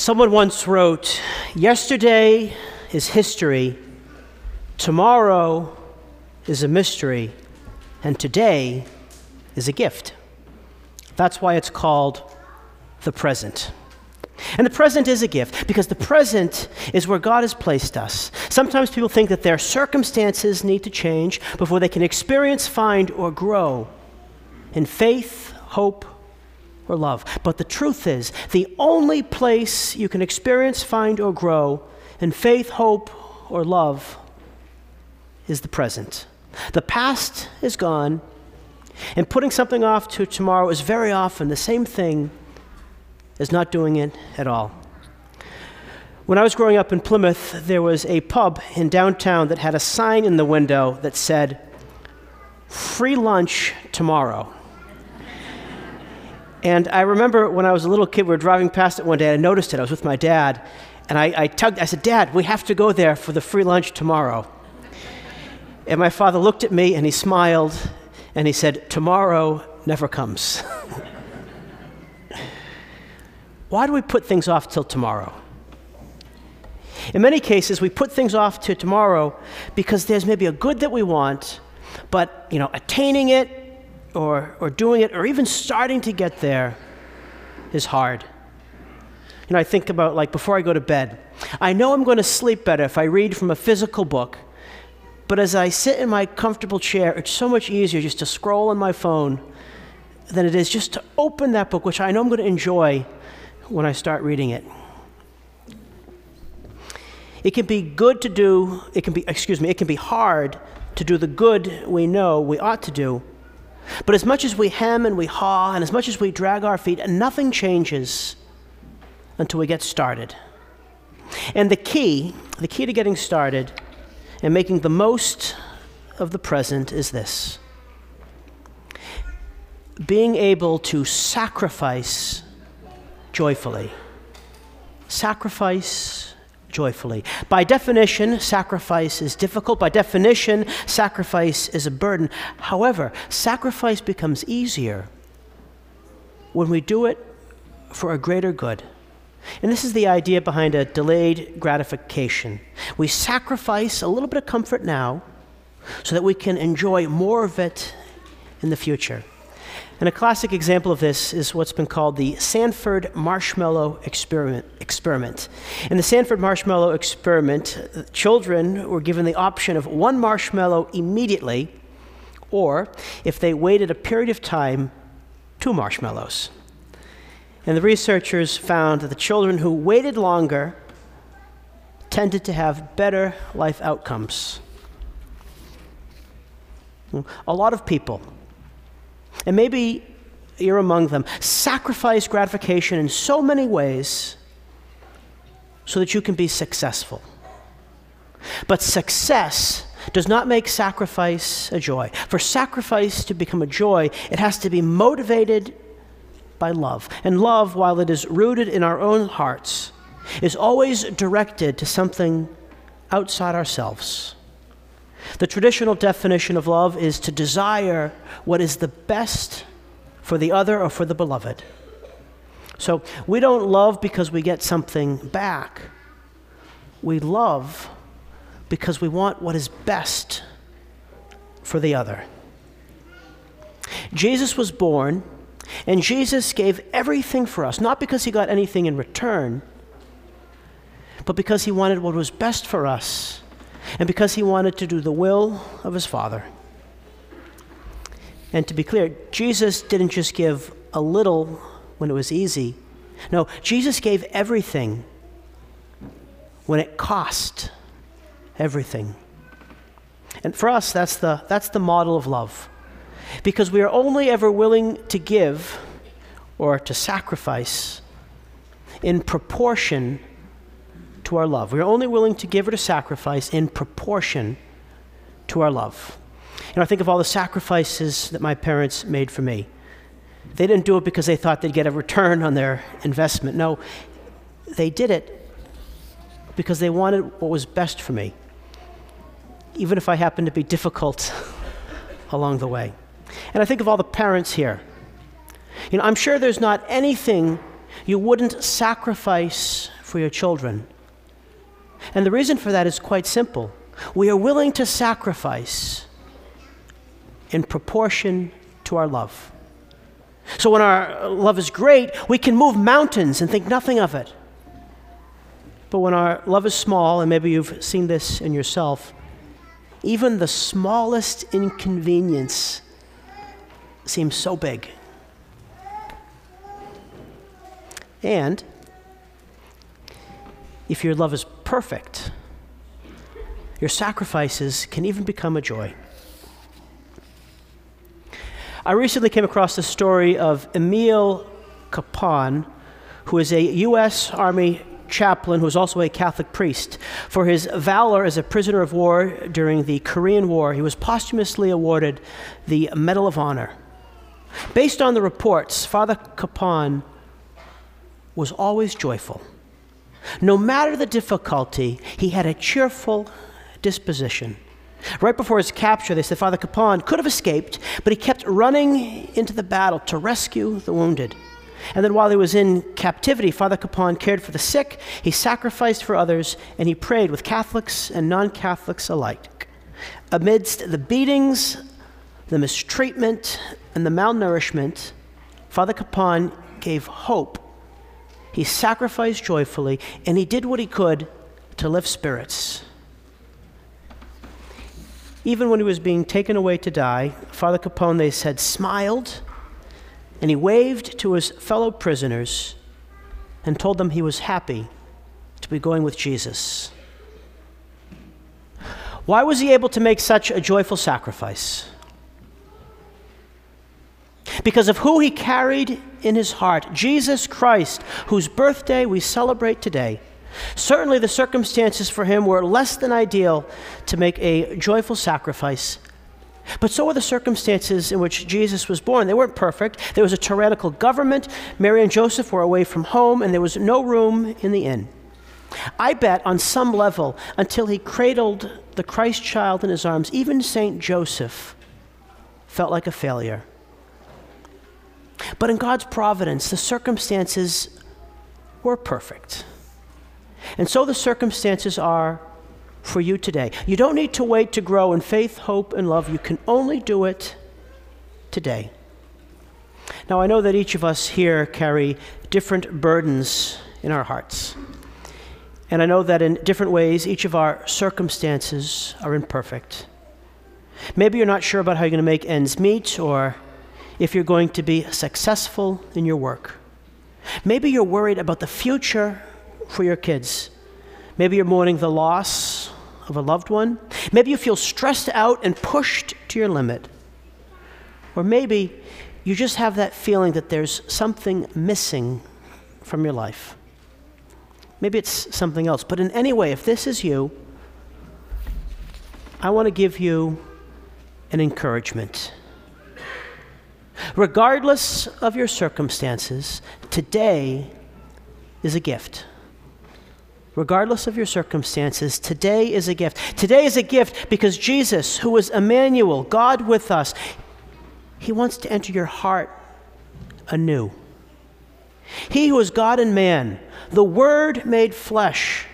Someone once wrote, Yesterday is history, tomorrow is a mystery, and today is a gift. That's why it's called the present. And the present is a gift because the present is where God has placed us. Sometimes people think that their circumstances need to change before they can experience, find, or grow in faith, hope, or love. But the truth is, the only place you can experience, find, or grow in faith, hope, or love is the present. The past is gone, and putting something off to tomorrow is very often the same thing as not doing it at all. When I was growing up in Plymouth, there was a pub in downtown that had a sign in the window that said, Free lunch tomorrow. And I remember when I was a little kid, we were driving past it one day, and I noticed it. I was with my dad, and I, I tugged, I said, Dad, we have to go there for the free lunch tomorrow. And my father looked at me and he smiled and he said, Tomorrow never comes. Why do we put things off till tomorrow? In many cases, we put things off to tomorrow because there's maybe a good that we want, but you know, attaining it or, or doing it or even starting to get there is hard. You know, I think about like before I go to bed, I know I'm going to sleep better if I read from a physical book. But as I sit in my comfortable chair, it's so much easier just to scroll on my phone than it is just to open that book, which I know I'm going to enjoy when I start reading it. It can be good to do, it can be, excuse me, it can be hard to do the good we know we ought to do. But as much as we hem and we haw, and as much as we drag our feet, nothing changes until we get started. And the key, the key to getting started and making the most of the present is this being able to sacrifice joyfully. Sacrifice joyfully. By definition, sacrifice is difficult. By definition, sacrifice is a burden. However, sacrifice becomes easier when we do it for a greater good. And this is the idea behind a delayed gratification. We sacrifice a little bit of comfort now so that we can enjoy more of it in the future. And a classic example of this is what's been called the Stanford Marshmallow Experiment. experiment. In the Stanford Marshmallow Experiment, children were given the option of one marshmallow immediately, or if they waited a period of time, two marshmallows. And the researchers found that the children who waited longer tended to have better life outcomes. A lot of people and maybe you're among them, sacrifice gratification in so many ways so that you can be successful. But success does not make sacrifice a joy. For sacrifice to become a joy, it has to be motivated by love. And love, while it is rooted in our own hearts, is always directed to something outside ourselves. The traditional definition of love is to desire what is the best for the other or for the beloved. So we don't love because we get something back. We love because we want what is best for the other. Jesus was born, and Jesus gave everything for us, not because he got anything in return, but because he wanted what was best for us and because he wanted to do the will of his Father. And to be clear, Jesus didn't just give a little when it was easy. No, Jesus gave everything when it cost everything. And for us, that's the, that's the model of love. Because we are only ever willing to give or to sacrifice in proportion to our love. We're only willing to give or to sacrifice in proportion to our love. You know, I think of all the sacrifices that my parents made for me. They didn't do it because they thought they'd get a return on their investment. No, they did it because they wanted what was best for me, even if I happened to be difficult along the way. And I think of all the parents here. You know, I'm sure there's not anything you wouldn't sacrifice for your children. And the reason for that is quite simple. We are willing to sacrifice in proportion to our love. So when our love is great, we can move mountains and think nothing of it. But when our love is small, and maybe you've seen this in yourself, even the smallest inconvenience seems so big. And if your love is perfect, your sacrifices can even become a joy. I recently came across the story of Emil Kapaun, who is a U.S. Army chaplain who was also a Catholic priest. For his valor as a prisoner of war during the Korean War, he was posthumously awarded the Medal of Honor. Based on the reports, Father Kapaun was always joyful. No matter the difficulty, he had a cheerful disposition. Right before his capture, they said Father Kapaun could have escaped, but he kept running into the battle to rescue the wounded. And then while he was in captivity, Father Kapaun cared for the sick, he sacrificed for others, and he prayed with Catholics and non Catholics alike. Amidst the beatings, the mistreatment, and the malnourishment, Father Kapaun gave hope. He sacrificed joyfully, and he did what he could to lift spirits. Even when he was being taken away to die, Father Kapaun, they said, smiled and he waved to his fellow prisoners and told them he was happy to be going with Jesus. Why was he able to make such a joyful sacrifice? Because of who he carried in his heart, Jesus Christ, whose birthday we celebrate today. Certainly, the circumstances for him were less than ideal to make a joyful sacrifice. But so were the circumstances in which Jesus was born. They weren't perfect. There was a tyrannical government. Mary and Joseph were away from home, and there was no room in the inn. I bet on some level, until he cradled the Christ child in his arms, even St. Joseph felt like a failure. But in God's providence, the circumstances were perfect. And so the circumstances are for you today. You don't need to wait to grow in faith, hope, and love. You can only do it today. Now, I know that each of us here carry different burdens in our hearts. And I know that in different ways, each of our circumstances are imperfect. Maybe you're not sure about how you're going to make ends meet or if you're going to be successful in your work. Maybe you're worried about the future for your kids. Maybe you're mourning the loss of a loved one. Maybe you feel stressed out and pushed to your limit. Or maybe you just have that feeling that there's something missing from your life. Maybe it's something else. But in any way, if this is you, I want to give you an encouragement. Regardless of your circumstances, today is a gift regardless of your circumstances, today is a gift. Today is a gift because Jesus, who is Emmanuel, God with us, he wants to enter your heart anew. He who is God and man, the Word made flesh,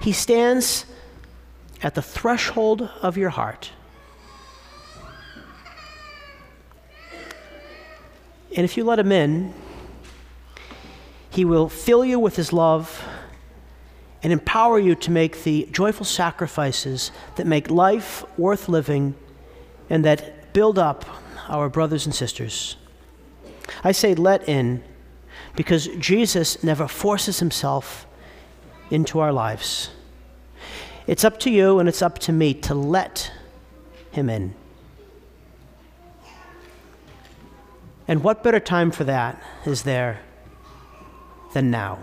he stands at the threshold of your heart. And if you let him in, he will fill you with his love and empower you to make the joyful sacrifices that make life worth living and that build up our brothers and sisters. I say let in because Jesus never forces himself into our lives. It's up to you and it's up to me to let him in. And what better time for that is there than now?